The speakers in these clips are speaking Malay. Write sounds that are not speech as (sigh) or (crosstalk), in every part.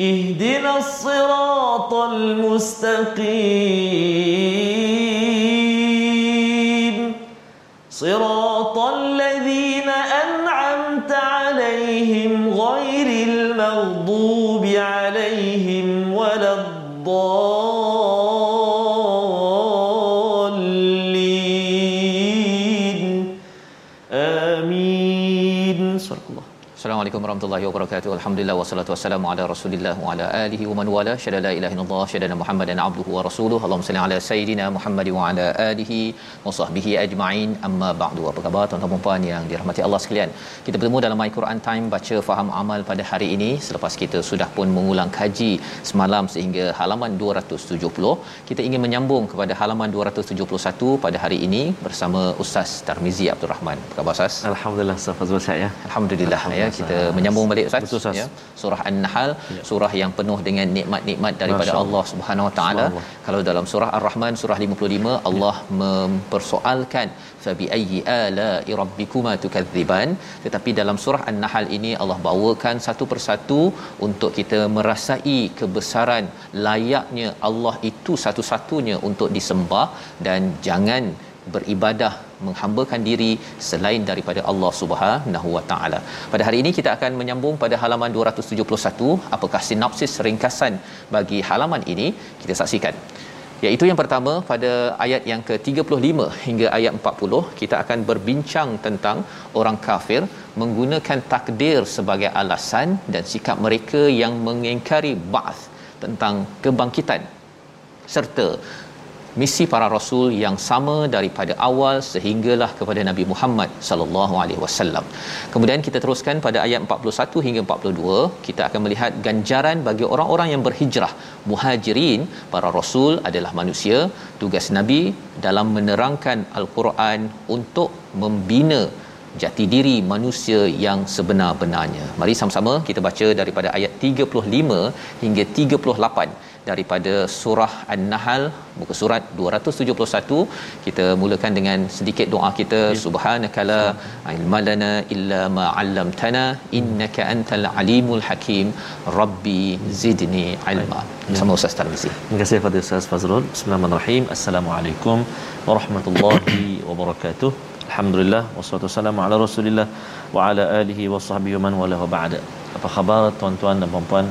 اهدنا الصراط المستقيم. صراط warahmatullahi wabarakatuh. Alhamdulillah wassalatu wassalamu ala Rasulillah wa ala alihi wa man wala. Syada la ilaha illallah, syada Muhammadan abduhu wa rasuluhu. Allahumma salli ala sayidina Muhammad wa ala alihi wa sahbihi ajma'in. Amma ba'du. Apa khabar tuan-tuan dan puan yang dirahmati Allah sekalian? Kita bertemu dalam My Quran Time baca faham amal pada hari ini selepas kita sudah pun mengulang kaji semalam sehingga halaman 270. Kita ingin menyambung kepada halaman 271 pada hari ini bersama Ustaz Tarmizi Abdul Rahman. Apa khabar Ustaz? Alhamdulillah Ustaz Fazrul Syed ya. Alhamdulillah ya kita menyambung balik Ustaz. Betul, Ustaz. ya. Surah An-Nahl ya. surah yang penuh dengan nikmat-nikmat daripada Masya Allah. Subhanahu Wa Taala. Kalau dalam surah Ar-Rahman surah 55 Allah ya. mempersoalkan fa bi ayyi ala rabbikuma tukadziban. Tetapi dalam surah An-Nahl ini Allah bawakan satu persatu untuk kita merasai kebesaran layaknya Allah itu satu-satunya untuk disembah dan jangan beribadah menghambakan diri selain daripada Allah Subhanahu Wa Taala. Pada hari ini kita akan menyambung pada halaman 271. Apakah sinopsis ringkasan bagi halaman ini? Kita saksikan. Iaitu yang pertama pada ayat yang ke-35 hingga ayat 40 kita akan berbincang tentang orang kafir menggunakan takdir sebagai alasan dan sikap mereka yang mengingkari ba'th tentang kebangkitan serta misi para rasul yang sama daripada awal sehinggalah kepada Nabi Muhammad sallallahu alaihi wasallam. Kemudian kita teruskan pada ayat 41 hingga 42, kita akan melihat ganjaran bagi orang-orang yang berhijrah. Muhajirin, para rasul adalah manusia, tugas Nabi dalam menerangkan al-Quran untuk membina jati diri manusia yang sebenar-benarnya. Mari sama-sama kita baca daripada ayat 35 hingga 38 daripada surah An-Nahl muka surat 271 kita mulakan dengan sedikit doa kita ya. subhanakala ilmalana illa ma 'allamtana innaka antal alimul hakim rabbi zidni ilma ya. sama Ustaz Tarmizi Terima kasih kepada Ustaz Fazrul. Bismillahirrahmanirrahim. Assalamualaikum warahmatullahi wabarakatuh. Alhamdulillah wassalatu wassalamu ala Rasulillah wa ala alihi wa wa man wala wa ba'da. Apa khabar tuan-tuan dan puan-puan,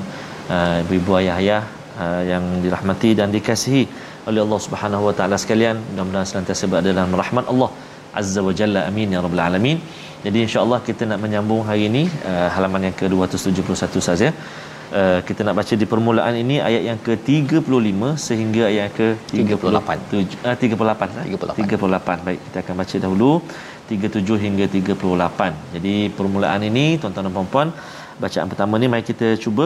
uh, ibu-ibu ayah-ayah uh, yang dirahmati dan dikasihi oleh Allah Subhanahu wa taala sekalian. Mudah-mudahan senantiasa berada dalam rahmat Allah Azza wa Jalla. Amin ya rabbal alamin. Jadi insya-Allah kita nak menyambung hari ini uh, halaman yang ke-271 saja. Uh, kita nak baca di permulaan ini ayat yang ke-35 sehingga ayat yang ke-38 uh, 38 38. 38 baik kita akan baca dahulu 37 hingga 38 jadi permulaan ini tuan-tuan dan puan-puan bacaan pertama ni mari kita cuba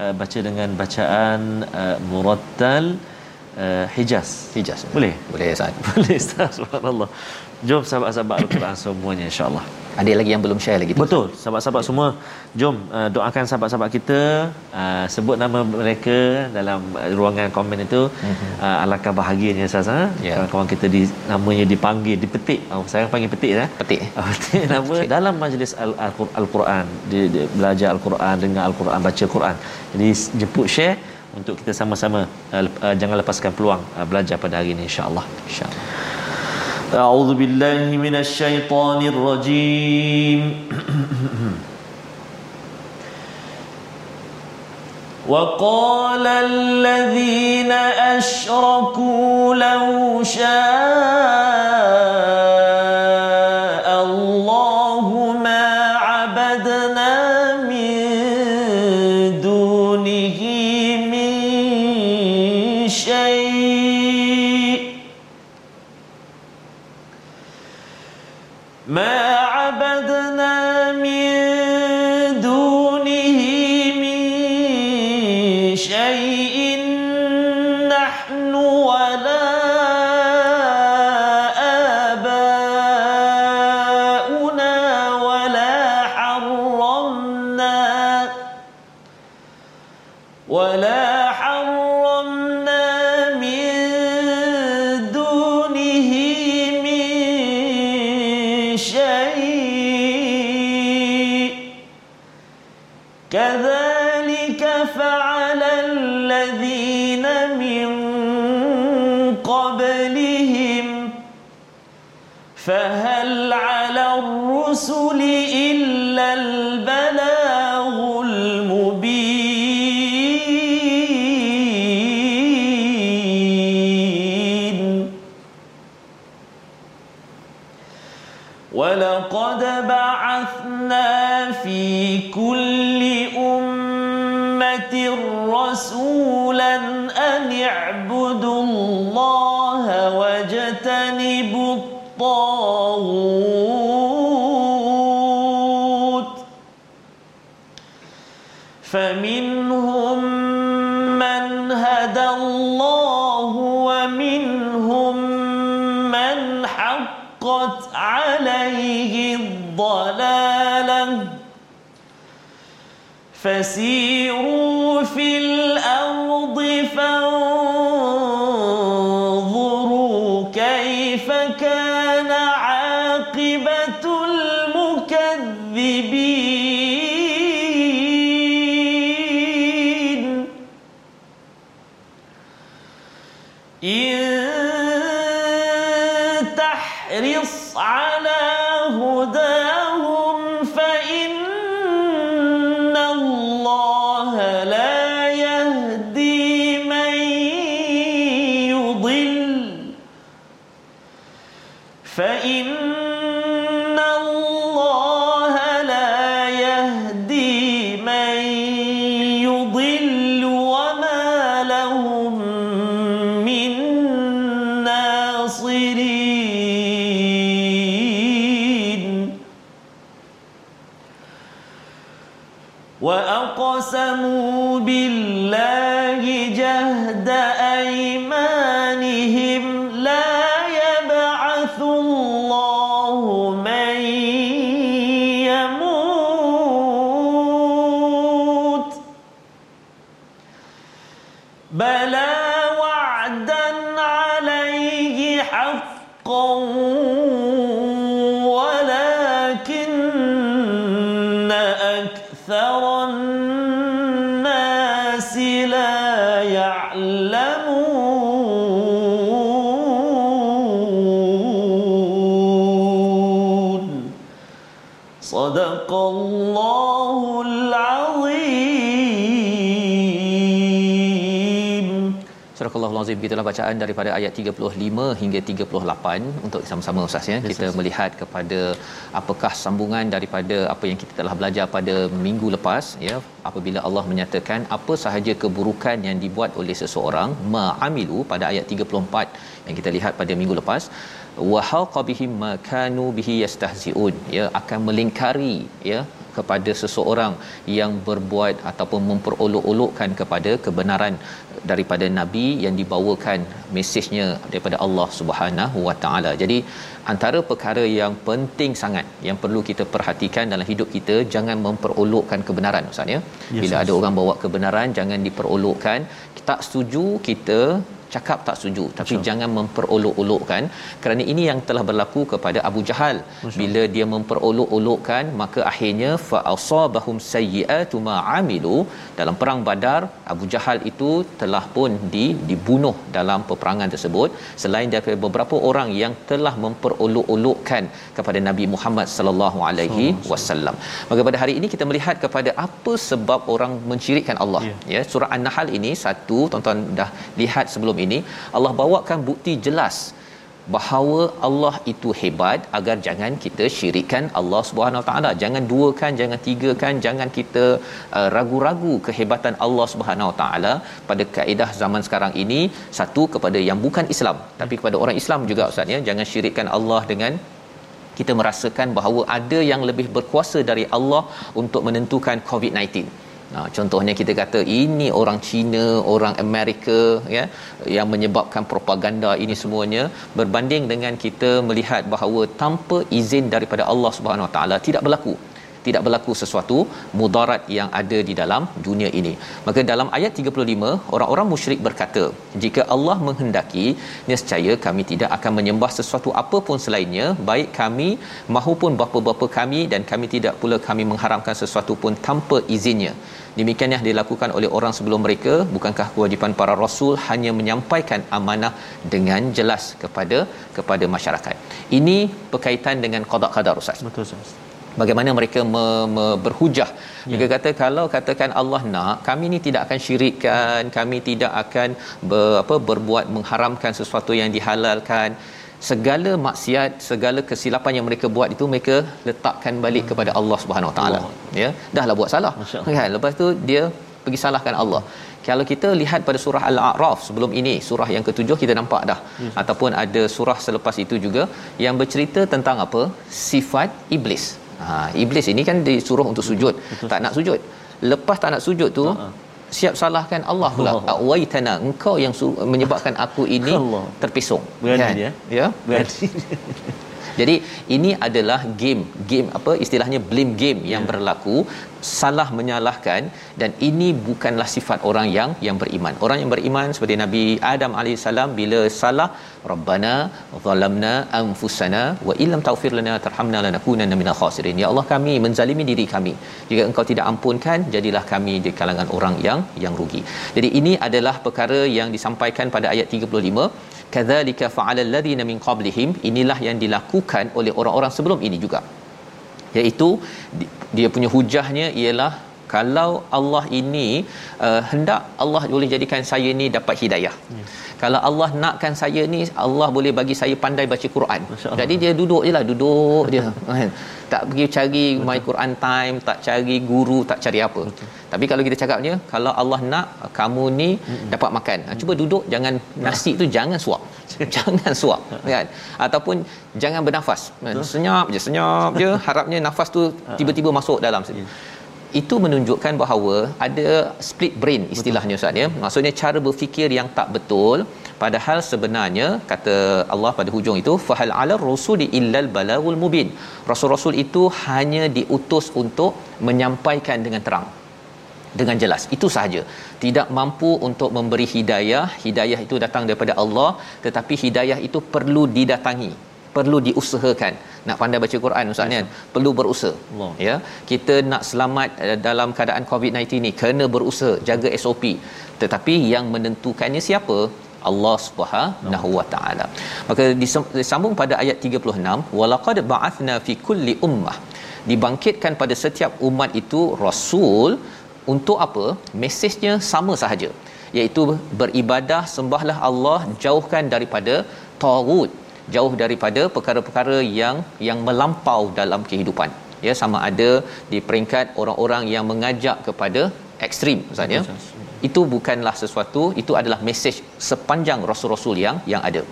uh, baca dengan bacaan uh, murattal uh, Hijaz. Hijaz boleh? Boleh Ustaz. (laughs) Boleh Ustaz. Subhanallah. Jom sahabat-sahabat al-Quran semuanya insya-Allah ada lagi yang belum share lagi tu Betul, sahabat-sahabat semua, jom uh, doakan sahabat-sahabat kita, uh, sebut nama mereka dalam uh, ruangan komen itu. Mm-hmm. Uh, alangkah bahagianya ha? Ya. kawan-kawan kita di namanya dipanggil, dipetik. Oh, saya panggil petik ya. petik Uh, petik nama dalam majlis al- al- al-Quran, di, di, belajar al-Quran, dengar al-Quran, baca Quran. Jadi jemput share untuk kita sama-sama uh, uh, jangan lepaskan peluang uh, belajar pada hari ini insya-Allah. insyaallah أعوذ بالله من الشيطان الرجيم. وقال الذين أشركوا لو شاء Surah Al-Azim gitulah bacaan daripada ayat 35 hingga 38 untuk sama-sama Ustaz ya. Kita yes. melihat kepada apakah sambungan daripada apa yang kita telah belajar pada minggu lepas ya apabila Allah menyatakan apa sahaja keburukan yang dibuat oleh seseorang ma'amilu pada ayat 34 yang kita lihat pada minggu lepas wa haqa bihim ma kanu bihi yastahziun ya akan melingkari ya kepada seseorang yang berbuat ataupun memperolok-olokkan kepada kebenaran daripada nabi yang dibawakan mesejnya daripada Allah Subhanahu Wa Taala. Jadi antara perkara yang penting sangat yang perlu kita perhatikan dalam hidup kita jangan memperolokkan kebenaran Ustaz ya. Bila yes. ada orang bawa kebenaran jangan diperolokkan. Tak setuju kita cakap tak setuju tapi Betul. jangan memperolok-olokkan kerana ini yang telah berlaku kepada Abu Jahal Betul. bila dia memperolok-olokkan maka akhirnya fa asabahum sayyi'atu ma amilu dalam perang Badar Abu Jahal itu telah pun di, dibunuh dalam peperangan tersebut selain daripada beberapa orang yang telah memperolok-olokkan kepada Nabi Muhammad sallallahu alaihi wasallam maka pada hari ini kita melihat kepada apa sebab orang mensyirikkan Allah Ya. ya surah An-Nahl ini satu tuan-tuan dah lihat sebelum ini Allah bawakan bukti jelas bahawa Allah itu hebat agar jangan kita syirikkan Allah Subhanahu Wa taala. Jangan duakan jangan tigakan jangan kita uh, ragu-ragu kehebatan Allah Subhanahu Wa taala pada kaedah zaman sekarang ini. Satu kepada yang bukan Islam tapi kepada orang Islam juga ustaz ya. Jangan syirikkan Allah dengan kita merasakan bahawa ada yang lebih berkuasa dari Allah untuk menentukan COVID-19 Nah, contohnya kita kata ini orang Cina, orang Amerika ya yang menyebabkan propaganda ini semuanya berbanding dengan kita melihat bahawa tanpa izin daripada Allah Subhanahu Wa Taala tidak berlaku. Tidak berlaku sesuatu mudarat yang ada di dalam dunia ini. Maka dalam ayat 35 orang-orang musyrik berkata jika Allah menghendaki nescaya kami tidak akan menyembah sesuatu apapun selainnya baik kami mahupun bapa-bapa kami dan kami tidak pula kami mengharamkan sesuatu pun tanpa izinnya. Demikian yang dilakukan oleh orang sebelum mereka. Bukankah kewajipan para rasul hanya menyampaikan amanah dengan jelas kepada kepada masyarakat? Ini berkaitan dengan qada qadar ustaz. Betul Ustaz. Bagaimana mereka me, me, berhujah. Mereka kata kalau katakan Allah nak kami ni tidak akan syirikkan kami tidak akan ber, apa berbuat mengharamkan sesuatu yang dihalalkan. Segala maksiat segala kesilapan yang mereka buat itu mereka letakkan balik kepada Allah Subhanahu Taala. Ya? Dahlah buat salah. Kan? Lepas tu dia pergi salahkan Allah. Kalau kita lihat pada surah al-a'raf sebelum ini surah yang ketujuh kita nampak dah. Yes. ataupun ada surah selepas itu juga yang bercerita tentang apa? Sifat iblis ha iblis ini kan disuruh untuk sujud Betul. tak nak sujud lepas tak nak sujud tu Ha-ha. siap salahkan Allah pula awaitana engkau yang su- menyebabkan aku ini (laughs) Allah. terpisung Berani dia. ya Berarti (laughs) jadi ini adalah game game apa istilahnya blame game yang Ya. berlaku salah menyalahkan dan ini bukanlah sifat orang yang yang beriman. Orang yang beriman seperti Nabi Adam alaihissalam bila salah rabbana zalamna anfusana wa illam taghfir lana tarhamna lanakunanna minal khasirin. Ya Allah kami menzalimi diri kami. Jika engkau tidak ampunkan jadilah kami di kalangan orang yang yang rugi. Jadi ini adalah perkara yang disampaikan pada ayat 35 kadzalika fa'ala alladhina min qablihim. Inilah yang dilakukan oleh orang-orang sebelum ini juga. Iaitu di- dia punya hujahnya ialah kalau Allah ini uh, hendak Allah boleh jadikan saya ni dapat hidayah. Ya. Kalau Allah nakkan saya ni Allah boleh bagi saya pandai baca Quran. Jadi dia duduk je lah duduk dia kan. Tak pergi cari my Quran time, tak cari guru, tak cari apa. Betul. Tapi kalau kita cakapnya kalau Allah nak kamu ni mm dapat makan. Ha, cuba duduk jangan nasi tu jangan suap. (laughs) jangan suap kan. Ataupun jangan bernafas. Kan? Senyap je, senyap je. (laughs) Harapnya nafas tu tiba-tiba masuk dalam sini. Itu menunjukkan bahawa ada split brain istilahnya Ustaz ya. Maksudnya cara berfikir yang tak betul. Padahal sebenarnya kata Allah pada hujung itu fahal ala rusuli illal balagul mubin. Rasul-rasul itu hanya diutus untuk menyampaikan dengan terang dengan jelas. Itu sahaja. Tidak mampu untuk memberi hidayah. Hidayah itu datang daripada Allah tetapi hidayah itu perlu didatangi perlu diusahakan. Nak pandai baca Quran ustaz kan? Perlu berusaha. Allah. ya? Kita nak selamat eh, dalam keadaan COVID-19 ni kena berusaha jaga SOP tetapi yang menentukannya siapa? Allah Subhanahu wa taala. Maka disambung pada ayat 36 walaqad ba'athna fi kulli ummah. Dibangkitkan pada setiap umat itu rasul untuk apa? Mesejnya sama sahaja. Iaitu beribadah sembahlah Allah jauhkan daripada tagut jauh daripada perkara-perkara yang yang melampau dalam kehidupan. Ya sama ada di peringkat orang-orang yang mengajak kepada ekstrim ustaz ya. Ustaz. itu bukanlah sesuatu itu adalah mesej sepanjang rasul-rasul yang yang ada.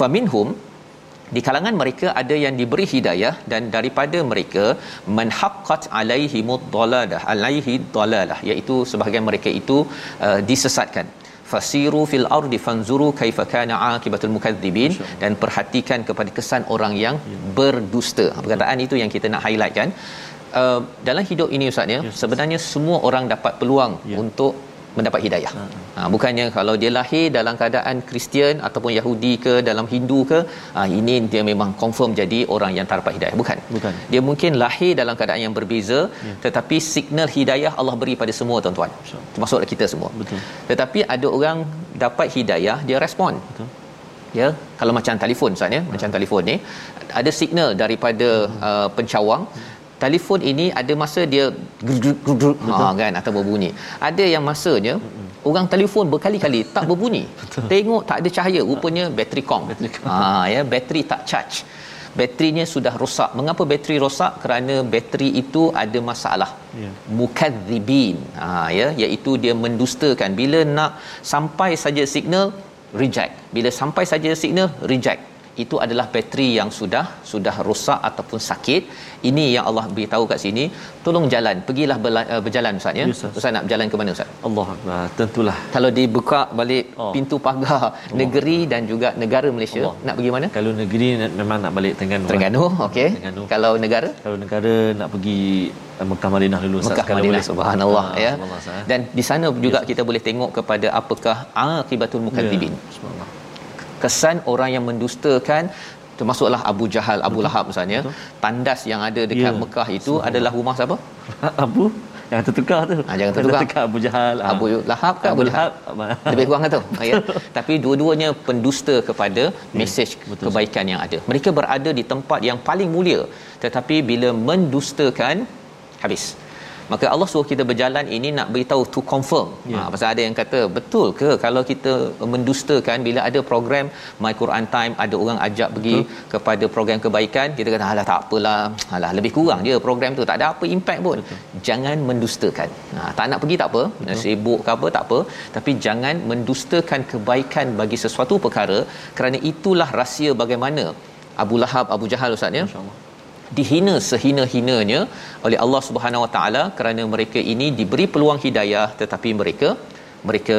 Faminhum di kalangan mereka ada yang diberi hidayah dan daripada mereka manhaqqat alaihi muddalalah alaihi dalalah iaitu sebahagian mereka itu uh, disesatkan fasiru fil ardi fanzuru kaifa kana akibatul mukadzibin dan perhatikan kepada kesan orang yang berdusta perkataan itu yang kita nak highlight kan uh, dalam hidup ini ustaz ya Yes. sebenarnya semua orang dapat peluang Ya. untuk mendapat hidayah. Ha, bukannya kalau dia lahir dalam keadaan Kristian ataupun Yahudi ke dalam Hindu ke, ha, ini dia memang confirm jadi orang yang tak dapat hidayah. Bukan. Bukan. Dia mungkin lahir dalam keadaan yang berbeza, Ya. tetapi signal hidayah Allah beri pada semua tuan-tuan. Betul. Termasuk kita semua. Betul. Tetapi ada orang dapat hidayah, dia respon. Betul. Ya, kalau macam telefon Ustaz ya, macam telefon ni ada signal daripada uh, pencawang telefon ini ada masa dia ha kan atau berbunyi. Ada yang masanya orang telefon berkali-kali tak (laughs) berbunyi. Tengok tak ada cahaya, rupanya bateri kong. Ha ya, bateri tak charge. Baterinya sudah rosak. Mengapa bateri rosak? Kerana bateri itu ada masalah. Ya. Mukadzibin. Ha ya, iaitu dia mendustakan. Bila nak sampai saja signal reject. Bila sampai saja signal reject. Itu adalah bateri yang sudah sudah rosak ataupun sakit ini yang Allah beritahu kat sini tolong jalan pergilah berla- uh, berjalan ustaz ya Ya, Ustaz. nak berjalan ke mana ustaz Allah Akbar. Tentulah kalau dibuka balik Oh. pintu pagar negeri dan juga negara Malaysia Allah. nak pergi mana kalau negeri memang nak balik Terengganu. lah. Terengganu okey Terengganu. kalau negara Kalau negara nak pergi eh, Mekah Madinah dulu. Mekah Madinah boleh. subhanallah Ah, ya Ustaz, eh. dan di sana juga kita boleh tengok kepada apakah akibatul mukadzibin Ya, subhanallah. Kesan orang yang mendustakan termasuklah Abu Jahal, Abu Lahab misalnya. Tandas yang ada dekat Ya. Mekah itu adalah rumah siapa? (laughs) Abu yang tertukar tu. Ah, jangan tertukar. Tertukar Abu Jahal. ah. Abu Lahab ke Abu Lahab? (laughs) Lebih kurang tu. ya. Tapi dua-duanya pendusta kepada mesej betul. kebaikan yang ada. Mereka berada di tempat yang paling mulia tetapi bila mendustakan habis. Maka Allah suruh kita berjalan ini nak beritahu to confirm. Ya. Ha, pasal ada yang kata betul ke kalau kita mendustakan bila ada program My Quran Time ada orang ajak pergi betul. kepada program kebaikan kita kata alah tak apalah alah lebih kurang je program tu tak ada apa impact pun. Betul. Jangan mendustakan. Ha, tak nak pergi tak apa, betul. sibuk ke apa tak apa tapi jangan mendustakan kebaikan bagi sesuatu perkara kerana itulah rahsia bagaimana Abu Lahab Abu Jahal ustaz ya InsyaAllah. Dihina sehina-hinanya oleh Allah Subhanahu Wa Taala kerana mereka ini diberi peluang hidayah tetapi mereka mereka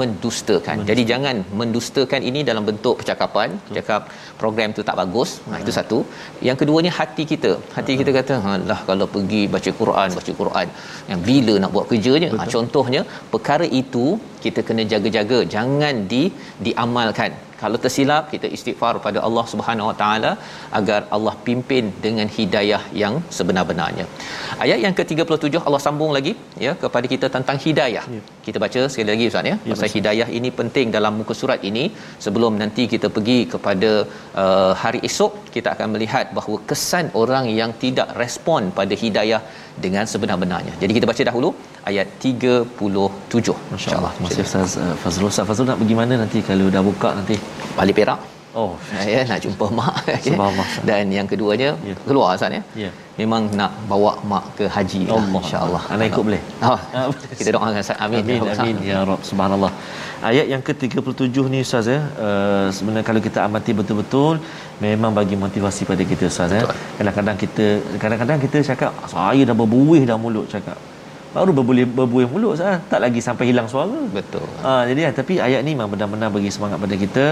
mendustakan. Jadi jangan mendustakan ini dalam bentuk percakapan, cakap program tu tak bagus. Ha itu satu. Yang keduanya hati kita. Hati kita kata, "Alah kalau pergi baca Quran, baca Quran, yang bila nak buat kerjanya?" Ha contohnya perkara itu kita kena jaga-jaga jangan di diamalkan kalau tersilap kita istighfar pada Allah Subhanahu Wa Taala agar Allah pimpin dengan hidayah yang sebenar-benarnya. Ayat yang ke-37 Allah sambung lagi ya kepada kita tentang hidayah. Ya. Kita baca sekali lagi ustaz ya. Pasal ya, hidayah ini penting dalam muka surat ini sebelum nanti kita pergi kepada uh, hari esok kita akan melihat bahawa kesan orang yang tidak respon pada hidayah dengan sebenar-benarnya. Jadi kita baca dahulu ayat 37 Masya-Allah. Terima kasih Ustaz Fazrul. Ustaz Fazrul nak pergi mana nanti kalau dah buka nanti? balik Perak Oh, ya nak jumpa mak. (laughs) Subhanallah. dan yang keduanya Ya. keluar Ustaz ya Ya. memang nak bawa mak ke haji lah, Allah. insyaallah Anak ikut boleh? Ah, boleh. (laughs) kita doakan Ustaz amin Amin, amin ya Rabb subhanallah. Ayat yang ke-37 ni Ustaz ya, uh, sebenarnya kalau kita amati betul-betul memang bagi motivasi pada kita Ustaz ya. Kadang-kadang kita kadang-kadang kita cakap saya dah berbuih dah mulut cakap baru berbulih berbuih mulut sah. tak lagi sampai hilang suara. Betul. Ha, jadi ah, tapi ayat ni memang benar-benar bagi semangat pada kita.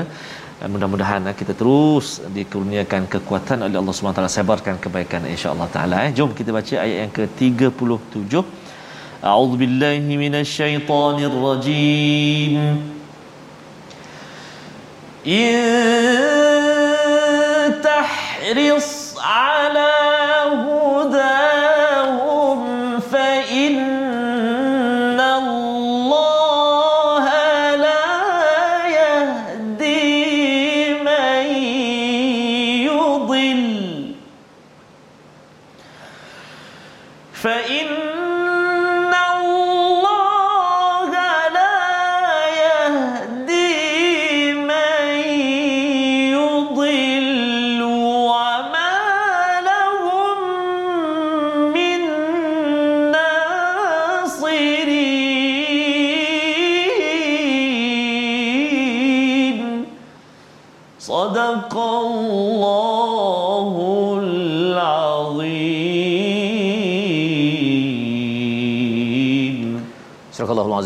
Ah, mudah-mudahan kita terus dikurniakan kekuatan oleh Allah Subhanahu taala sebarkan kebaikan insya-Allah taala eh. jom kita baca ayat yang ke-37 A'udzu billahi minasyaitonir rajim In tahris ala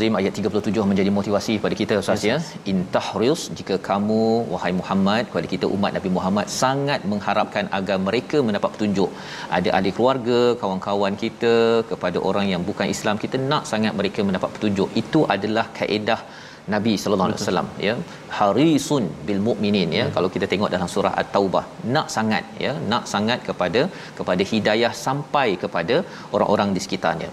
Al-Azim ayat 37 menjadi motivasi kepada kita Ustaz ya. In tahrius jika kamu wahai Muhammad kepada kita umat Nabi Muhammad sangat mengharapkan agar mereka mendapat petunjuk. Ada ahli keluarga, kawan-kawan kita, kepada orang yang bukan Islam kita nak sangat mereka mendapat petunjuk. Itu adalah kaedah Nabi sallallahu alaihi wasallam ya harisun bil mukminin ya kalau kita tengok dalam surah at-taubah nak sangat ya nak sangat kepada kepada hidayah sampai kepada orang-orang di sekitarnya.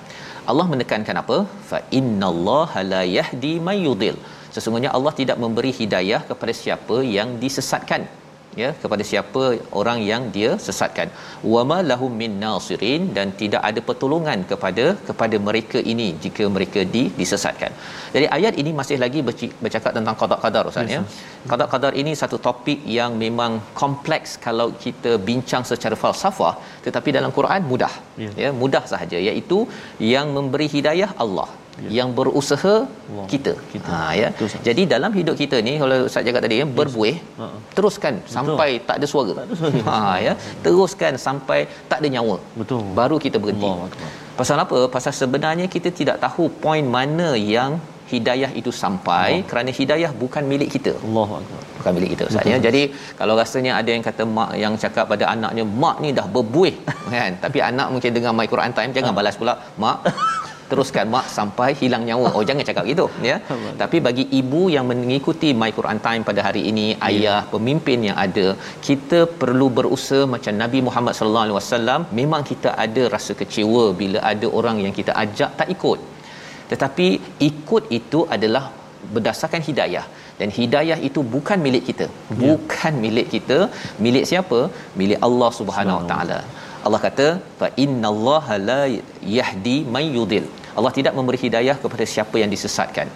Allah menekankan apa? Fa innallaha la yahdi may yudil sesungguhnya Allah tidak memberi hidayah kepada siapa yang disesatkan ya kepada siapa orang yang dia sesatkan wama lahum min nasirin dan tidak ada pertolongan kepada kepada mereka ini jika mereka di, disesatkan. Jadi ayat ini masih lagi bercakap tentang qada qadar ustaz ya. Qada qadar ini satu topik yang memang kompleks kalau kita bincang secara falsafah tetapi dalam Quran mudah. Ya. Ya, mudah sahaja iaitu yang memberi hidayah Allah yang berusaha Allah. kita. Kita. Ha ya. Betul. Jadi dalam hidup kita ni kalau Ustaz cakap tadi ya, berbuih Ha. teruskan sampai tak ada suara. Tak ada suara. Ha ya. Teruskan sampai tak ada nyawa. Betul. Baru kita berhenti. Akbar. Pasal apa? Pasal sebenarnya kita tidak tahu poin mana yang hidayah itu sampai Allah. kerana hidayah bukan milik kita Allahu akbar. bukan milik kita Ustaz ya. Jadi kalau rasanya ada yang kata mak yang cakap pada anaknya mak ni dah berbuih (laughs) kan. Tapi anak mungkin dengar my Quran time jangan balas pula mak teruskan mak sampai hilang nyawa. Oh jangan cakap gitu ya. Tapi bagi ibu yang mengikuti my Quran time pada hari ini, ayah, pemimpin yang ada, kita perlu berusaha macam Nabi Muhammad sallallahu alaihi wasallam, memang kita ada rasa kecewa bila ada orang yang kita ajak tak ikut. Tetapi ikut itu adalah berdasarkan hidayah. Dan hidayah itu bukan milik kita. Bukan milik kita. Milik siapa? Milik Allah Subhanahu Wa Taala. Allah kata fa innallaha la yahdi may yudil Allah tidak memberi hidayah kepada siapa yang disesatkan.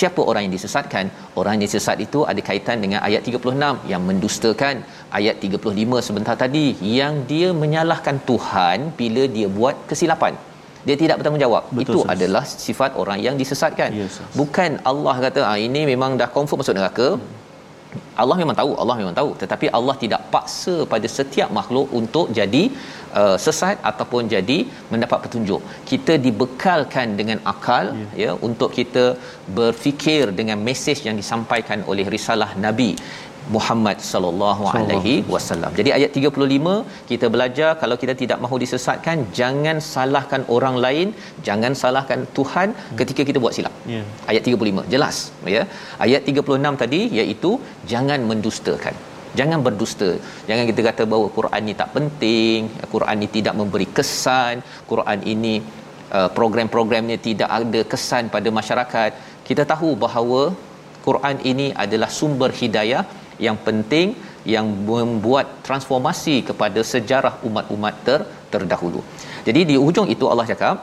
Siapa orang yang disesatkan? Orang yang disesat itu ada kaitan dengan ayat 36 yang mendustakan. Ayat 35 sebentar tadi yang dia menyalahkan Tuhan bila dia buat kesilapan. Dia tidak bertanggungjawab. Betul, itu Ustaz. adalah sifat orang yang disesatkan. Ustaz. bukan Allah kata ah ini memang dah confirm masuk neraka. Allah memang tahu Allah memang tahu. Tetapi Allah tidak paksa pada setiap makhluk untuk jadi uh, sesat ataupun jadi mendapat petunjuk kita dibekalkan dengan akal ya. ya untuk kita berfikir dengan mesej yang disampaikan oleh risalah nabi Muhammad sallallahu alaihi wasallam. Jadi ayat 35 kita belajar kalau kita tidak mahu disesatkan jangan salahkan orang lain, jangan salahkan Tuhan ketika kita buat silap. Ya. Ayat 35 jelas ya. Ayat 36 tadi iaitu jangan mendustakan. Jangan berdusta. Jangan kita kata bahawa Quran ni tak penting, Quran ni tidak memberi kesan, Quran ini uh, program-programnya tidak ada kesan pada masyarakat. Kita tahu bahawa Quran ini adalah sumber hidayah yang penting yang membuat transformasi kepada sejarah umat-umat ter, terdahulu. Jadi di hujung itu Allah cakap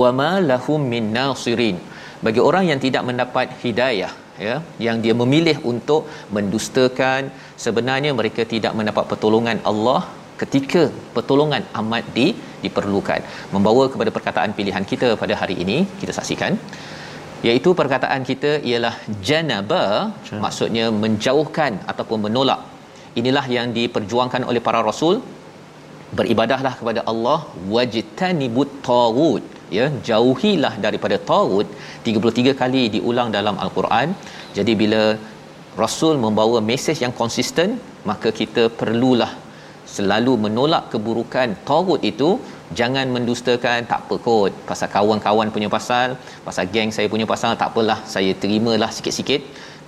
wama lahum min nasirin. Bagi orang yang tidak mendapat hidayah ya yang dia memilih untuk mendustakan sebenarnya mereka tidak mendapat pertolongan Allah ketika pertolongan amat di, diperlukan. Membawa kepada perkataan pilihan kita pada hari ini kita saksikan iaitu perkataan kita ialah janaba Janaba. maksudnya menjauhkan ataupun menolak. Inilah yang diperjuangkan oleh para rasul. Beribadahlah kepada Allah wajtanibut tagut ya jauhilah daripada tagut 33 kali diulang dalam al-Quran. Jadi bila rasul membawa mesej yang konsisten maka kita perlulah selalu menolak keburukan tagut itu jangan mendustakan tak apa kot pasal kawan-kawan punya pasal pasal geng saya punya pasal tak apalah saya terimalah sikit-sikit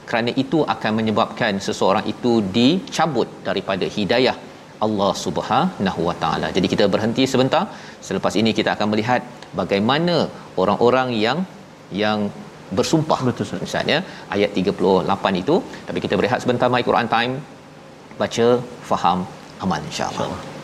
kerana itu akan menyebabkan seseorang itu dicabut daripada hidayah Allah Subhanahu Wa Taala. Jadi kita berhenti sebentar. Selepas ini kita akan melihat bagaimana orang-orang yang yang bersumpah. Betul, Ustaz. Misalnya ayat 38 itu, tapi kita berehat sebentar my Quran time. Baca, faham, amal insya-Allah. Insya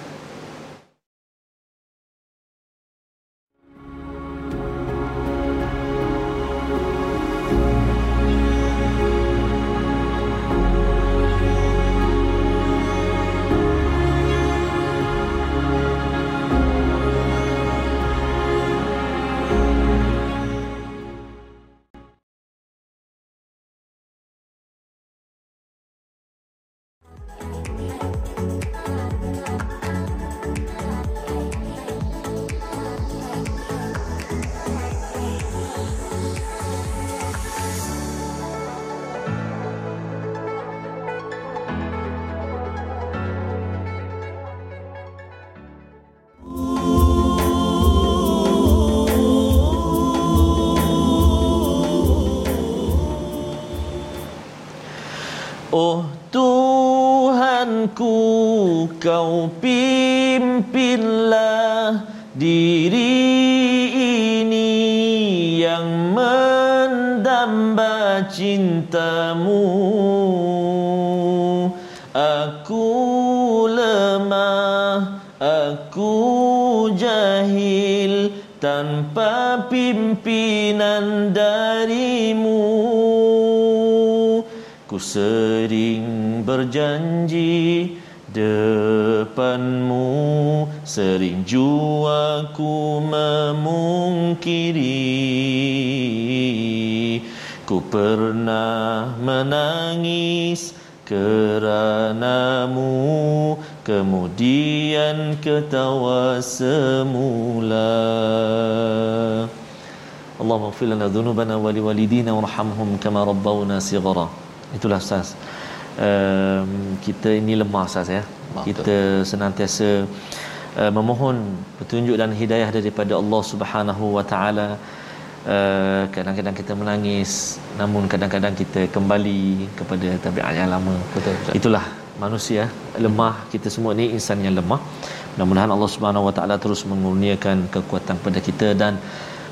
Oh ketawa semula Allahumma ighfir lana dhunubana wa liwalidina warhamhum kama rabbawna sighara. Itulah ustaz. Um, kita ini lemah ustaz ya. Betul. kita senantiasa uh, memohon petunjuk dan hidayah daripada Allah Subhanahu wa taala. Uh, kadang-kadang kita menangis namun kadang-kadang kita kembali kepada tabiat yang lama. Betul, betul. itulah manusia lemah kita semua ni insan yang lemah. Mudah-mudahan Allah Subhanahu Wa Taala terus mengurniakan kekuatan pada kita dan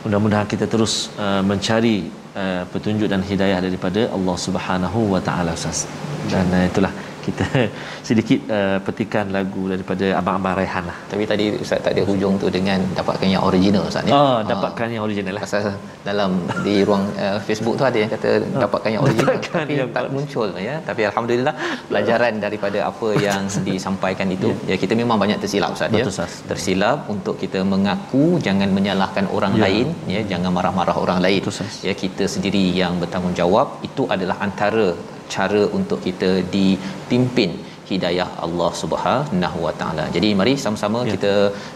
mudah-mudahan kita terus uh, mencari uh, petunjuk dan hidayah daripada Allah Subhanahu Wa Taala dan uh, itulah kita (laughs) sedikit uh, petikan lagu daripada abang-abang Raihan lah Tapi tadi Ustaz tak ada hujung tu dengan dapatkan yang original Ustaz ni. oh, dapatkan yang original lah Pasal dalam di ruang uh, Facebook tu ada yang kata dapatkan yang original Dapatkan tapi yang tak muncul ya. Tapi alhamdulillah pelajaran daripada apa yang (laughs) disampaikan itu ya kita memang banyak tersilap Ustaz ya. Tersilap untuk kita mengaku jangan menyalahkan orang Ya. lain ya jangan marah-marah orang lain. Betul. Ya kita sendiri yang bertanggungjawab itu adalah antara cara untuk kita dipimpin hidayah Allah Subhanahu Wa Taala. Jadi mari sama-sama Ya. kita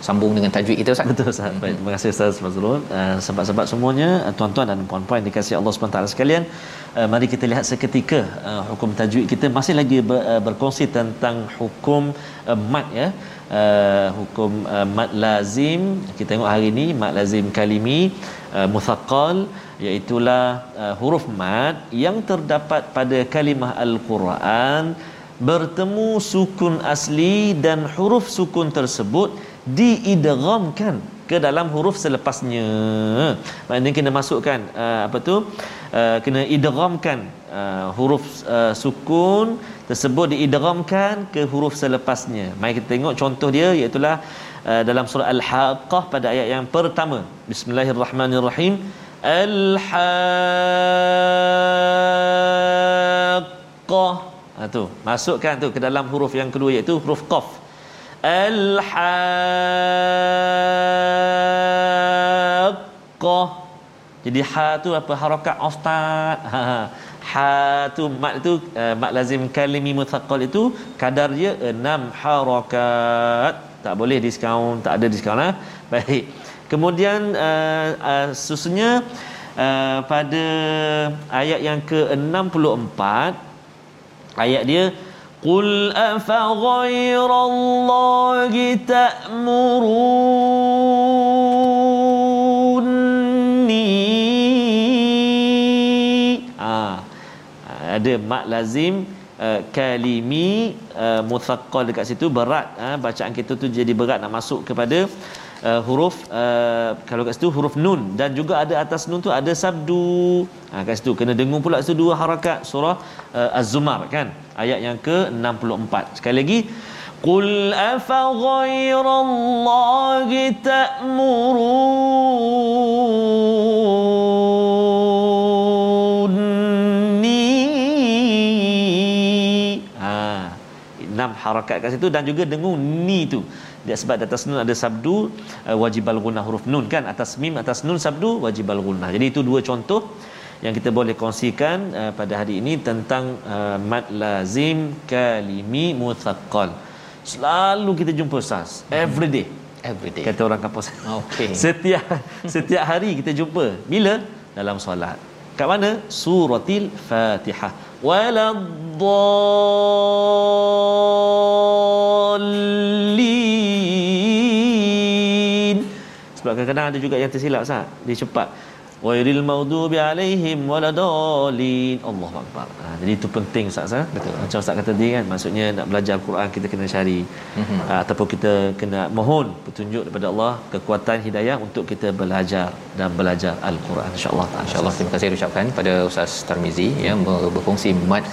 sambung dengan tajwid kita Ustaz. Betul Ustaz. Baik, terima kasih Ustaz Fazrul. Uh, sahabat-sahabat semuanya, uh, tuan-tuan dan puan-puan dikasihi Allah SWT sekalian, uh, mari kita lihat seketika uh, hukum tajwid kita masih lagi ber, uh, berkongsi tentang hukum uh, mat ya. Uh, hukum uh, mat lazim kita tengok hari ini mat lazim kalimi uh, muthaqqal iaitulah uh, huruf mat yang terdapat pada kalimah al-Quran bertemu sukun asli dan huruf sukun tersebut diidghamkan ke dalam huruf selepasnya. Maknanya kena masukkan uh, apa tu? Uh, kena idghamkan uh, huruf uh, sukun tersebut diidghamkan ke huruf selepasnya. Mari kita tengok contoh dia iaitu uh, dalam surah Al-Haqqah pada ayat yang pertama. Bismillahirrahmanirrahim. Al-Haqqah. Ha, tu. Masukkan tu ke dalam huruf yang kedua iaitu huruf qaf. Al-haqqah jadi ha tu apa? Harakat ustaz. Ha ha. ha tu mat tu uh, mat lazim kalimi muthaqqal itu kadar dia enam harakat tak boleh diskaun tak ada diskaun lah baik kemudian uh, uh, susunya uh, pada ayat yang ke-64 ayat dia Qul afa ghairallahi ta'muruni ah ada mak lazim uh, kalimi uh, muthaqqal dekat situ berat. Uh, bacaan kita tu jadi berat nak masuk kepada uh, huruf uh, kalau kat situ huruf nun. Dan juga ada atas nun tu ada sabdu. Ha, kat situ. Kena dengung pula situ dua harakat surah uh, az-zumar kan? Ayat yang ke-64. Sekali lagi qul afa ghairallahi ta'muruni harakat kat situ dan juga dengung ni tu. Dia sebab atas nun ada sabdu uh, wajibal gunnah huruf nun kan? Atas mim atas nun sabdu wajibal gunnah jadi itu dua contoh yang kita boleh kongsikan uh, pada hari ini tentang uh, mad lazim kalimi muthaqqal. Selalu kita jumpa ustaz. Every day. Every day. Kata orang kampus Okey. (laughs) setiap setiap hari kita jumpa. Bila? Dalam solat kat mana? Suratil fatihah waladdallin. Sebab kadang-kadang ada juga yang tersilap Ustaz. Dia cepat Wairil maghdubi alaihim waladdallin. Allahu akbar. Ha, jadi itu penting Ustaz ha? Betul. Macam Ustaz kata tadi kan maksudnya nak belajar Al-Quran kita kena cari mm-hmm. ha, ataupun kita kena mohon petunjuk daripada Allah kekuatan hidayah untuk kita belajar dan belajar Al-Quran insya-Allah taala. InsyaAllah terima kasih ucapkan pada Ustaz Tarmizi ya ber- berkongsi mad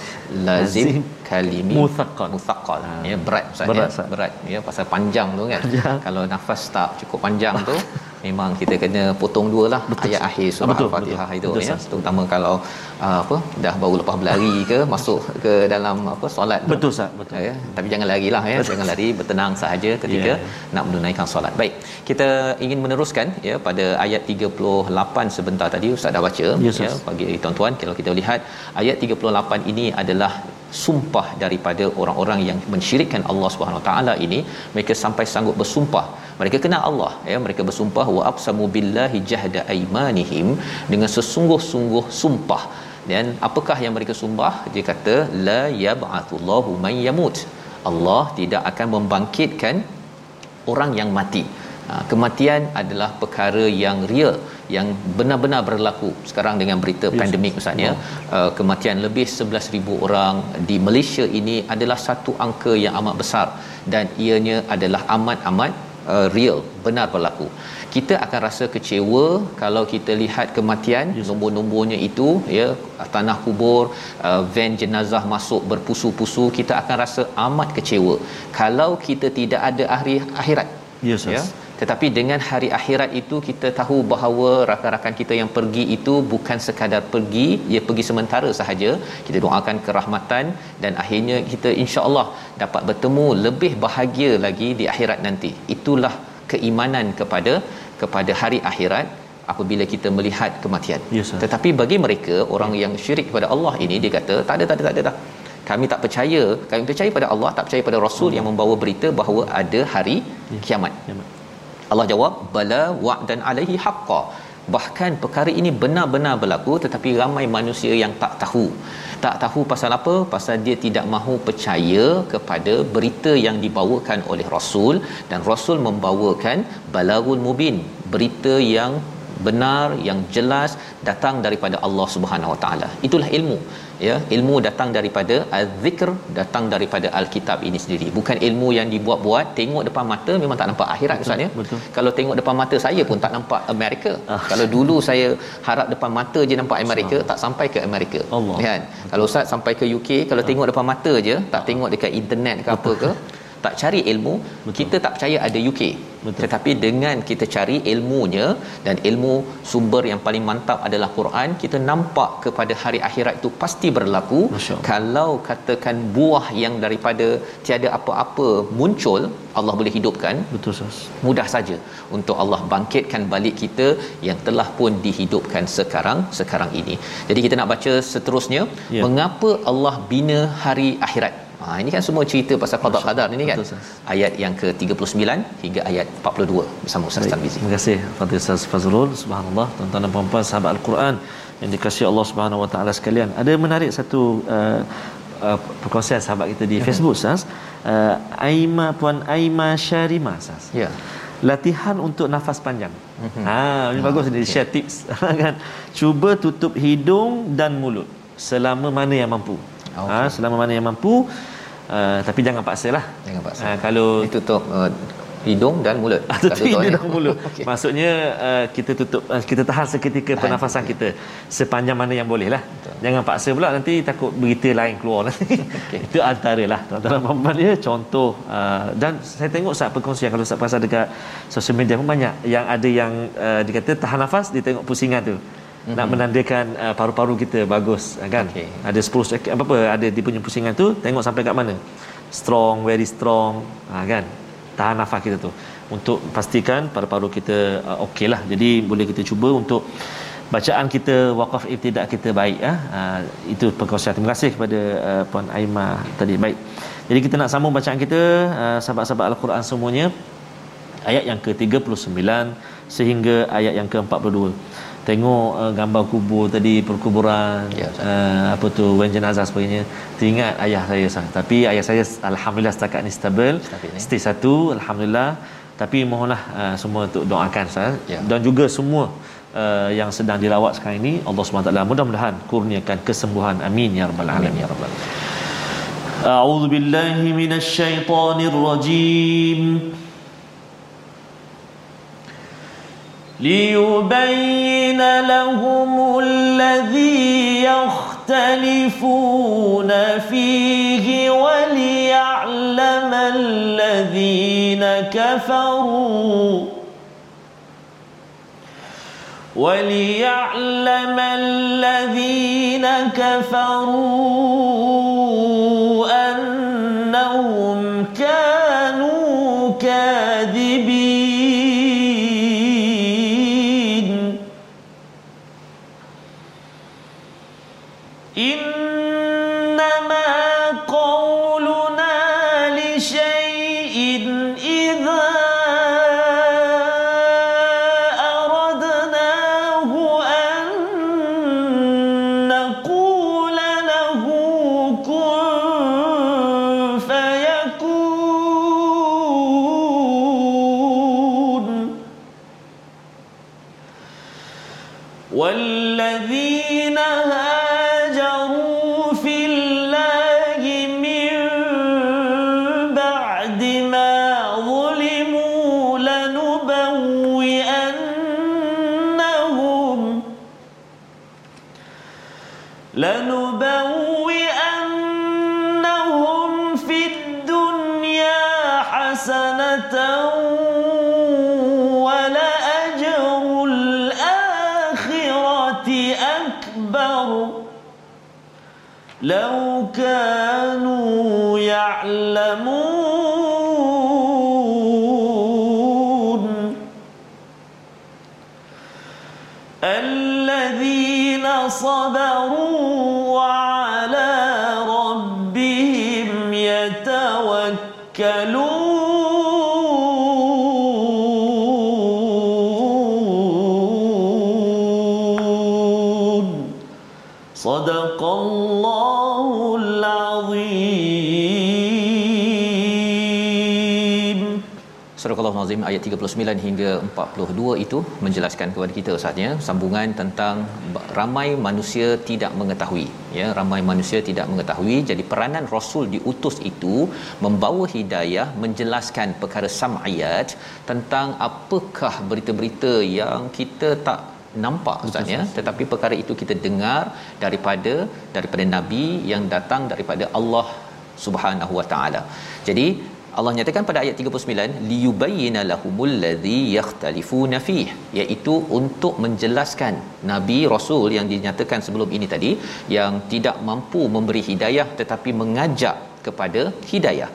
lazim Lazim kalimi muthaqqal. muthaqqal ya berat Ustaz Berat, ya berat ya pasal panjang tu kan Panjang. kalau nafas tak cukup panjang tu (laughs) memang kita kena potong dua lah Betul. ayat akhir surah Betul, Al-Fatihah betul. itu Betul, ya terutama kalau uh, apa dah baru lepas berlari ke (laughs) masuk ke dalam apa solat tu. Betul Ustaz, betul. ya tapi jangan larilah ya jangan lari bertenang sahaja ketika Ya, nak menunaikan solat baik kita ingin meneruskan ya pada ayat 38 sebentar tadi ustaz dah baca Ya, Ustaz. ya bagi tuan-tuan kalau kita lihat ayat 38 ini adalah sumpah daripada orang-orang yang mensyirikkan Allah Subhanahu Wa Taala ini mereka sampai sanggup bersumpah. Mereka kenal Allah ya. Mereka bersumpah wa aqsamu billahi jahda aimanihim dengan sesungguh-sungguh sumpah. Dan apakah yang mereka sumpah? Dia kata la yab'atullahu man yamut. Allah tidak akan membangkitkan orang yang mati. Ha, kematian adalah perkara yang real yang benar-benar berlaku sekarang dengan berita yes. pandemik misalnya uh, kematian lebih 11000 orang di Malaysia ini adalah satu angka yang amat besar dan ianya adalah amat-amat uh, real benar berlaku kita akan rasa kecewa kalau kita lihat kematian yes. nombor-nombornya itu ya tanah kubur uh, van jenazah masuk berpusu-pusu kita akan rasa amat kecewa kalau kita tidak ada hari akhirat Ya, Ustaz. ya tetapi dengan hari akhirat itu kita tahu bahawa rakan-rakan kita yang pergi itu bukan sekadar pergi ia pergi sementara sahaja. Kita doakan kerahmatan dan akhirnya kita insya-Allah dapat bertemu lebih bahagia lagi di akhirat nanti. Itulah keimanan kepada kepada hari akhirat apabila kita melihat kematian. Ustaz. tetapi bagi mereka orang yang syirik kepada Allah ini dia kata tak ada tak ada tak ada dah. Kami tak percaya kami percaya pada Allah tak percaya pada rasul yang membawa berita bahawa ada hari kiamat. Kiamat. Allah jawab bala wa'dan alaihi haqqa. Bahkan perkara ini benar-benar berlaku tetapi ramai manusia yang tak tahu. Tak tahu pasal apa? Pasal dia tidak mahu percaya kepada berita yang dibawakan oleh rasul dan rasul membawakan balagul mubin berita yang benar yang jelas datang daripada Allah Subhanahu Wa Taala. Itulah ilmu ya. Ilmu datang daripada az-zikr datang daripada al-kitab ini sendiri. Bukan ilmu yang dibuat-buat tengok depan mata memang tak nampak akhirat ustaz ya. Kalau tengok depan mata saya pun tak nampak Amerika. Kalau dulu saya harap depan mata je nampak Amerika tak sampai ke Amerika. Allah. kan? Kalau ustaz sampai ke UK kalau tengok depan mata je tak tengok dekat internet ke apa ke tak cari ilmu Betul. kita tak percaya ada UK Betul. tetapi dengan kita cari ilmunya dan ilmu sumber yang paling mantap adalah Quran kita nampak kepada hari akhirat itu pasti berlaku kalau katakan buah yang daripada tiada apa-apa muncul Allah boleh hidupkan Betul Ustaz. mudah saja untuk Allah bangkitkan balik kita yang telah pun dihidupkan sekarang sekarang ini. Jadi kita nak baca seterusnya Ya. mengapa Allah bina hari akhirat. Ha ini kan semua cerita pasal qada qadar ini kan. Betul. Ayat yang ke-39 hingga ayat 42 bersama Ustaz Tarmizi. Terima kasih Fadil Ustaz Fazrul. Subhanallah, tuan-tuan dan puan-puan sahabat Al-Quran yang dikasihi Allah Subhanahu Wa Taala sekalian. Ada menarik satu uh, uh, perkongsian sahabat kita di Facebook Ustaz. Uh, Aima puan Aima Syarima Ustaz. Ya. Latihan untuk nafas panjang. Ha, ini bagus ni share tips (laughs) kan. Cuba tutup hidung dan mulut selama mana yang mampu. Okey. Ha, selama mana yang mampu. Uh, tapi jangan paksalah. Jangan paksa. Ha, kalau Ditutup uh, hidung dan mulut. tutup Satu tu, hidung eh. dan mulut. (laughs) Okey. Maksudnya uh, kita tutup uh, kita tahan seketika Tahan pernafasan kita sepanjang mana yang boleh lah. Jangan paksa pula nanti takut berita lain keluar nanti. Okay. (laughs) Itu antara lah tuan-tuan dan ya contoh uh, dan saya tengok saat perkongsian kalau Ustaz pasal dekat sosial media pun banyak yang ada yang uh, dikata tahan nafas dia tengok pusingan tu. Mm-hmm. Nak menandakan uh, paru-paru kita bagus uh, kan. Okey. Ada 10 second apa-apa ada dia punya pusingan tu tengok sampai kat mana. Strong, very strong uh, kan. Tahan nafas kita tu untuk pastikan paru-paru kita uh, okey lah. Jadi boleh kita cuba untuk bacaan kita wakaf ibtidak kita baik ah uh, itu perkongsian terima kasih kepada uh, puan Aima tadi baik jadi kita nak sambung bacaan kita uh, sahabat-sahabat al-Quran semuanya ayat yang ke-39 sehingga ayat yang ke-42 tengok uh, gambar kubur tadi perkuburan ya, uh, apa tu wen jenazah sebagainya teringat ayah saya sah. tapi ayah saya alhamdulillah setakat ni stabil stay satu alhamdulillah tapi mohonlah uh, semua untuk doakan sah. Ya. dan juga semua uh, yang sedang dirawat sekarang ini Allah SWT mudah-mudahan kurniakan kesembuhan amin ya rabbal alamin ya rabbal alamin a'udzubillahi minasyaitonirrajim rajim. ليبين لهم الذي يختلفون فيه وليعلم الذين كفروا وليعلم الذين كفروا لو كانوا يعلمون Al-Azim ayat 39 hingga 42 itu menjelaskan kepada kita Ustaz ya. Sambungan tentang ramai manusia tidak mengetahui ya. Ramai manusia tidak mengetahui. Jadi peranan rasul diutus itu membawa hidayah menjelaskan perkara sam'iyat tentang apakah berita-berita yang kita tak nampak ustaz ya. Tetapi perkara itu kita dengar daripada daripada nabi yang datang daripada Allah Subhanahu wa taala. Jadi Allah nyatakan pada ayat 39 liyubayyana lahumul ladzi yakhtalifuna fih iaitu untuk menjelaskan nabi rasul yang dinyatakan sebelum ini tadi yang tidak mampu memberi hidayah tetapi mengajak kepada hidayah.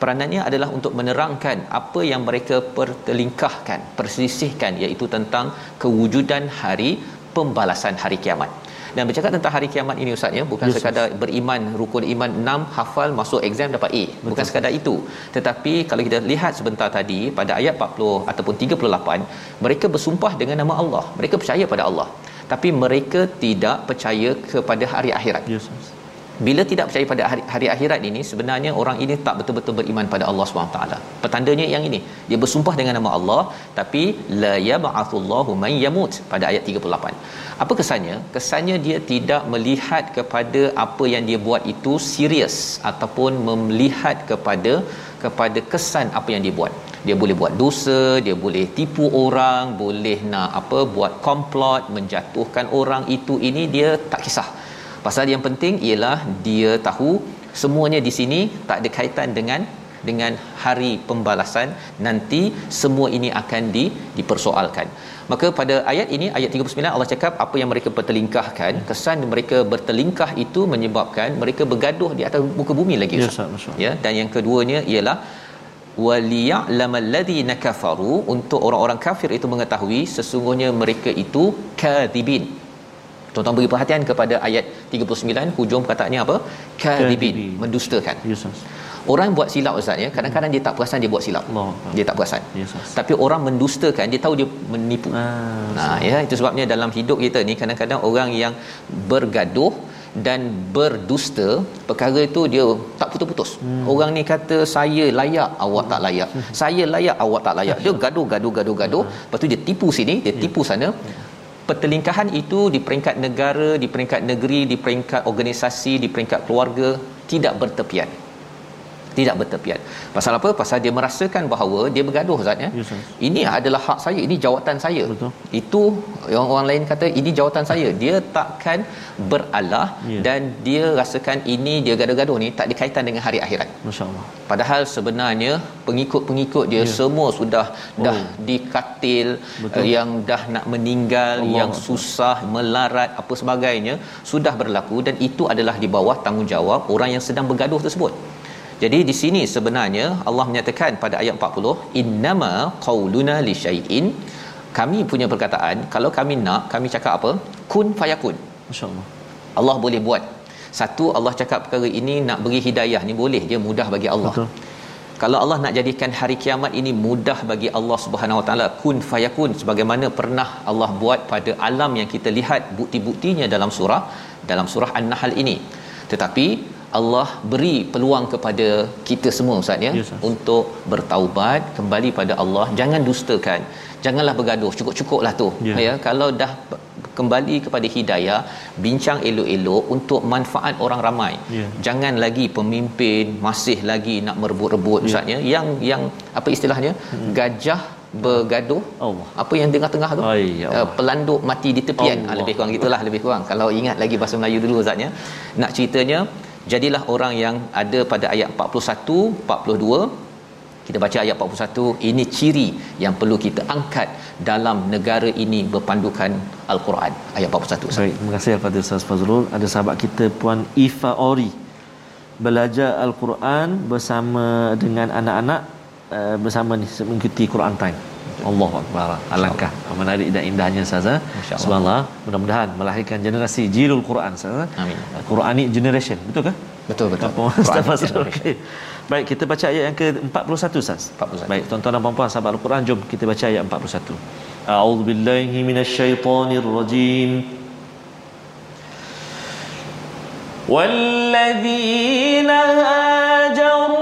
Peranannya adalah untuk menerangkan apa yang mereka pertelingkahkan perselisihkan iaitu tentang kewujudan hari pembalasan hari kiamat dan bercakap tentang hari kiamat ini ustaz ya bukan yes, sekadar yes. beriman rukun iman 6 hafal masuk exam dapat A. Betul. bukan sekadar itu. Tetapi kalau kita lihat sebentar tadi pada ayat 40 ataupun 38 mereka bersumpah dengan nama Allah. Mereka percaya pada Allah. Tapi mereka tidak percaya kepada hari akhirat. Yes, yes bila tidak percaya pada hari, hari akhirat ini sebenarnya orang ini tak betul-betul beriman pada Allah SWT petandanya yang ini. Dia bersumpah dengan nama Allah tapi la yab'athullahu man yamut pada ayat 38 apa kesannya? Kesannya dia tidak melihat kepada apa yang dia buat itu serius ataupun melihat kepada kepada kesan apa yang dia buat. Dia boleh buat dosa dia boleh tipu orang boleh nak apa buat komplot menjatuhkan orang itu ini dia tak kisah Pasal yang penting ialah dia tahu semuanya di sini tak ada kaitan dengan dengan hari pembalasan. Nanti semua ini akan di dipersoalkan. Maka pada ayat ini ayat 39 Allah cakap apa yang mereka bertelingkahkan kesan mereka bertelingkah itu menyebabkan mereka bergaduh di atas muka bumi lagi ya, ya dan yang keduanya ialah waliya'lamal ladina kafaru untuk orang-orang kafir itu mengetahui sesungguhnya mereka itu kadhibin Tuan-tuan beri perhatian kepada ayat 39 hujung perkataannya apa? Kadhibin, mendustakan. Yes, Orang buat silap ustaz ya, kadang-kadang dia tak perasan dia buat silap. Allah. Dia tak perasan. Yes, Tapi orang mendustakan, dia tahu dia menipu. Ah, nah, ya itu sebabnya dalam hidup kita ni kadang-kadang orang yang bergaduh dan berdusta perkara itu dia tak putus-putus. Hmm. Orang ni kata saya layak, awak tak layak. Hmm. Saya layak, awak tak layak. Dia (laughs) gaduh gaduh gaduh gaduh. Hmm. Lepas tu dia tipu sini, dia yeah. tipu sana. Yeah pertelingkahan itu di peringkat negara, di peringkat negeri, di peringkat organisasi, di peringkat keluarga tidak bertepian. Tidak bertepian. Pasal apa? Pasal dia merasakan bahawa dia bergaduh Ustaz ya. Ustaz. Ini adalah hak saya, ini jawatan saya. Betul. Itu yang orang lain kata ini jawatan saya. Dia takkan beralah Ya. dan dia rasakan ini dia gaduh-gaduh ni tak dikaitan dengan hari akhirat. Masya-Allah. Padahal sebenarnya pengikut-pengikut dia Ya. semua sudah dah Oh. dikatil Betul. yang dah nak meninggal Allah yang susah melarat apa sebagainya sudah berlaku dan itu adalah di bawah tanggungjawab orang yang sedang bergaduh tersebut. Jadi di sini sebenarnya Allah menyatakan pada ayat 40 innama qauluna li syai'in. Kami punya perkataan kalau kami nak kami cakap apa? Kun fayakun. Masya-Allah. Allah boleh buat. Satu Allah cakap perkara ini nak beri hidayah ni boleh dia mudah bagi Allah. Betul. kalau Allah nak jadikan hari kiamat ini mudah bagi Allah Subhanahu Wa Taala kun fayakun sebagaimana pernah Allah buat pada alam yang kita lihat bukti-buktinya dalam surah dalam surah An-Nahl ini. Tetapi Allah beri peluang kepada kita semua ustaz ya Ustaz. untuk bertaubat kembali pada Allah. Jangan dustakan. Janganlah bergaduh. Cukup-cukuplah tu. Ya. ya kalau dah kembali kepada hidayah bincang elok-elok untuk manfaat orang ramai. Ya. jangan lagi pemimpin masih lagi nak merebut-rebut ustaz ya. Yang yang apa istilahnya? Gajah bergaduh. Allah. apa yang tengah-tengah tu? Allah. uh, pelanduk mati di tepian. Allah. Ah, lebih kurang gitulah lebih kurang. Kalau ingat lagi bahasa Melayu dulu ustaz ya. Nak ceritanya jadilah orang yang ada pada ayat 41 42 kita baca ayat 41 ini ciri yang perlu kita angkat dalam negara ini berpandukan al-Quran ayat 41 Ustaz. Baik, terima kasih kepada Ustaz Fazrul. Ada sahabat kita Puan Ifa Ori belajar Al-Quran bersama dengan anak-anak uh, bersama ni mengikuti Quran time. Allahu akbar. Alangkah menarik dan indahnya saza. Masya-Allah. Subhanallah. Mudah-mudahan melahirkan generasi Jilul Quran saza. Amin. Quranic generation. Betul ke? betul betul Apa Ustaz Quran Fazrul? generation. Okey. Baik, kita baca ayat yang ke-41 Ustaz. 41. Baik, tuan-tuan dan puan-puan sahabat Al-Quran, jom kita baca ayat 41. A'udzu billahi minasyaitonir rajim. والذين هاجروا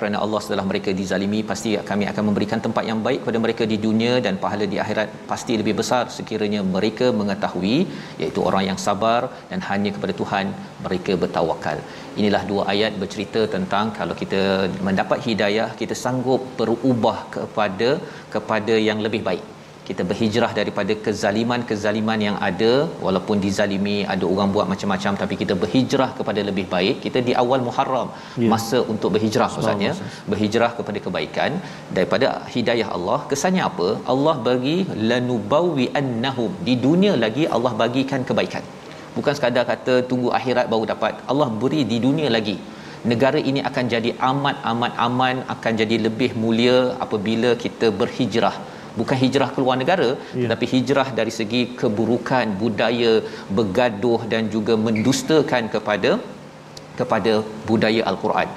kerana Allah setelah mereka dizalimi pasti kami akan memberikan tempat yang baik kepada mereka di dunia dan pahala di akhirat pasti lebih besar sekiranya mereka mengetahui iaitu orang yang sabar dan hanya kepada Tuhan mereka bertawakal. Inilah dua ayat bercerita tentang kalau kita mendapat hidayah kita sanggup berubah kepada kepada yang lebih baik kita berhijrah daripada kezaliman-kezaliman yang ada. Walaupun dizalimi ada orang buat macam-macam tapi kita berhijrah kepada lebih baik. Kita di awal Muharram Ya. masa untuk berhijrah maksudnya berhijrah kepada kebaikan. Daripada hidayah Allah kesannya apa? Allah bagi lanubawi annahum di dunia lagi Allah bagikan kebaikan. Bukan sekadar kata tunggu akhirat baru dapat. Allah beri di dunia lagi. Negara ini akan jadi amat amat aman akan jadi lebih mulia apabila kita berhijrah bukan hijrah keluar negara Ya. yeah. tetapi hijrah dari segi keburukan budaya bergaduh dan juga mendustakan kepada kepada budaya al-Quran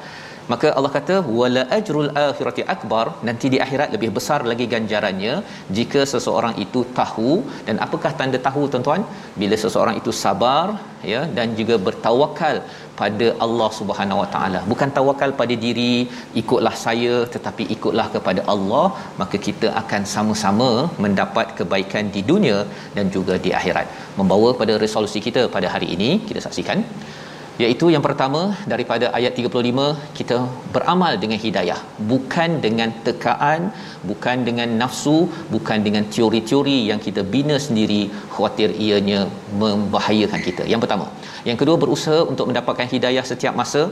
maka Allah kata wala ajrul akhirati akbar. Nanti di akhirat lebih besar lagi ganjarannya jika seseorang itu tahu. Dan apakah tanda tahu tuan-tuan? Bila seseorang itu sabar ya dan juga bertawakal pada Allah Subhanahu Wa Taala. Bukan tawakal pada diri ikutlah saya tetapi ikutlah kepada Allah maka kita akan sama-sama mendapat kebaikan di dunia dan juga di akhirat. Membawa pada resolusi kita pada hari ini kita saksikan iaitu yang pertama daripada ayat 35 kita beramal dengan hidayah. Bukan dengan tekaan bukan dengan nafsu bukan dengan teori-teori yang kita bina sendiri khawatir ianya membahayakan kita. Yang pertama. Yang kedua berusaha untuk mendapatkan hidayah setiap masa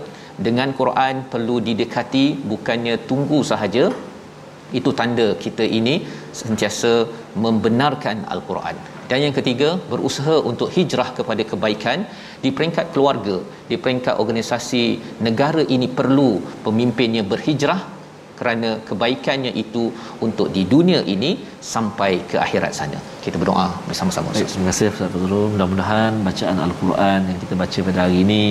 dengan Quran perlu didekati bukannya tunggu sahaja. Itu tanda kita ini sentiasa membenarkan al-Quran dan yang ketiga berusaha untuk hijrah kepada kebaikan di peringkat keluarga di peringkat organisasi negara ini perlu pemimpinnya berhijrah kerana kebaikannya itu untuk di dunia ini sampai ke akhirat sana. Kita berdoa bersama-sama. Baik, terima kasih Ustaz Fazrul. Mudah-mudahan bacaan Al-Quran yang kita baca pada hari ini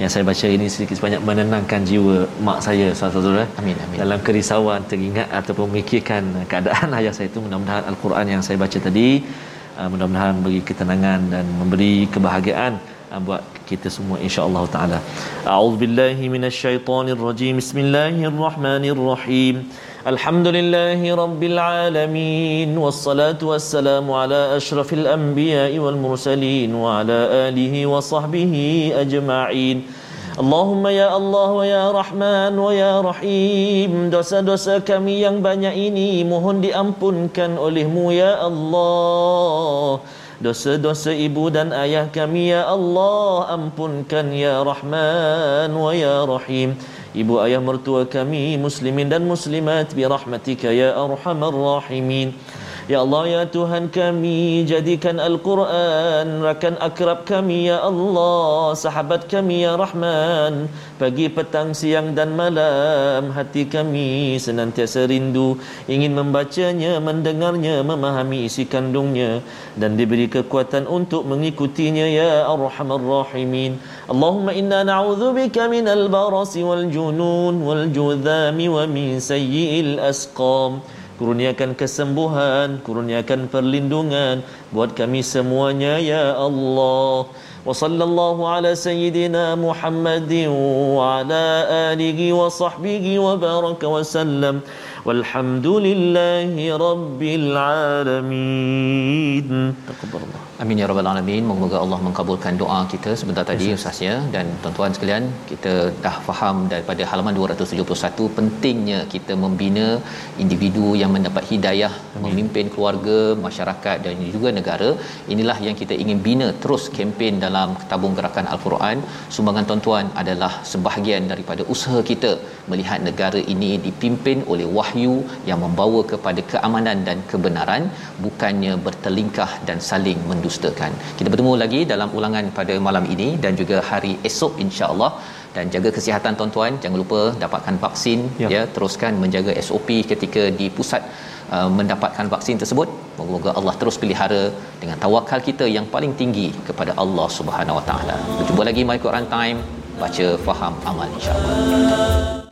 yang saya baca ini sedikit sebanyak menenangkan jiwa mak saya Ustaz Fazrul. Eh? Amin amin. Dalam kerisauan teringat ataupun memikirkan keadaan (laughs) ayah saya itu mudah-mudahan Al-Quran yang saya baca tadi uh, mudah-mudahan beri ketenangan dan memberi kebahagiaan uh, buat kita semua insya-Allah taala. A'udzubillahi minasyaitonirrajim. Bismillahirrahmanirrahim. Alhamdulillahi rabbil alamin wassalatu wassalamu ala asyrafil anbiya'i wal mursalin wa ala alihi wa sahbihi ajma'in. Allahumma ya Allah wa ya Rahman wa ya Rahim. Dosa-dosa kami yang banyak ini Mohon diampunkan olehmu ya Allah. Dosa-dosa ibu dan ayah kami ya Allah Ampunkan ya Rahman wa ya Rahim. Ibu ayah mertua kami Muslimin dan muslimat Birahmatika ya Arhamar Rahimin Ya Allah ya Tuhan kami jadikan Al-Quran rakan akrab kami ya Allah sahabat kami ya Rahman. Pagi petang siang dan malam hati kami senantiasa rindu ingin membacanya mendengarnya memahami isi kandungnya dan diberi kekuatan untuk mengikutinya ya Arhamar Rahimin. Allahumma inna na'udzubika minal barasi wal junun wal judhami wa min sayyi'il asqam kurniakan kesembuhan kurniakan perlindungan buat kami semuanya ya Allah. Wa sallallahu ala sayyidina Muhammadin wa ala alihi wa sahbihi wa baraka wa sallam. Walhamdulillahi rabbil alamin. Taqabbalallah Amin ya rabbal alamin. Moga Allah mengabulkan doa kita sebentar tadi Ustaz ya dan tuan-tuan sekalian, kita dah faham daripada halaman 271 pentingnya kita membina individu yang mendapat hidayah Amin. memimpin keluarga, masyarakat dan juga negara. Inilah yang kita ingin bina terus kempen dalam tabung gerakan Al-Quran. Sumbangan tuan-tuan adalah sebahagian daripada usaha kita melihat negara ini dipimpin oleh wahyu yang membawa kepada keamanan dan kebenaran bukannya bertelingkah dan saling mendustakan. Kita bertemu lagi dalam ulangan pada malam ini dan juga hari esok insya-Allah dan jaga kesihatan tuan-tuan jangan lupa dapatkan vaksin ya, ya teruskan menjaga SOP ketika di pusat uh, mendapatkan vaksin tersebut moga-moga Allah terus pelihara dengan tawakal kita yang paling tinggi kepada Allah Subhanahu Wa Taala. Berjumpa lagi My Quran Time baca faham amal insya-Allah.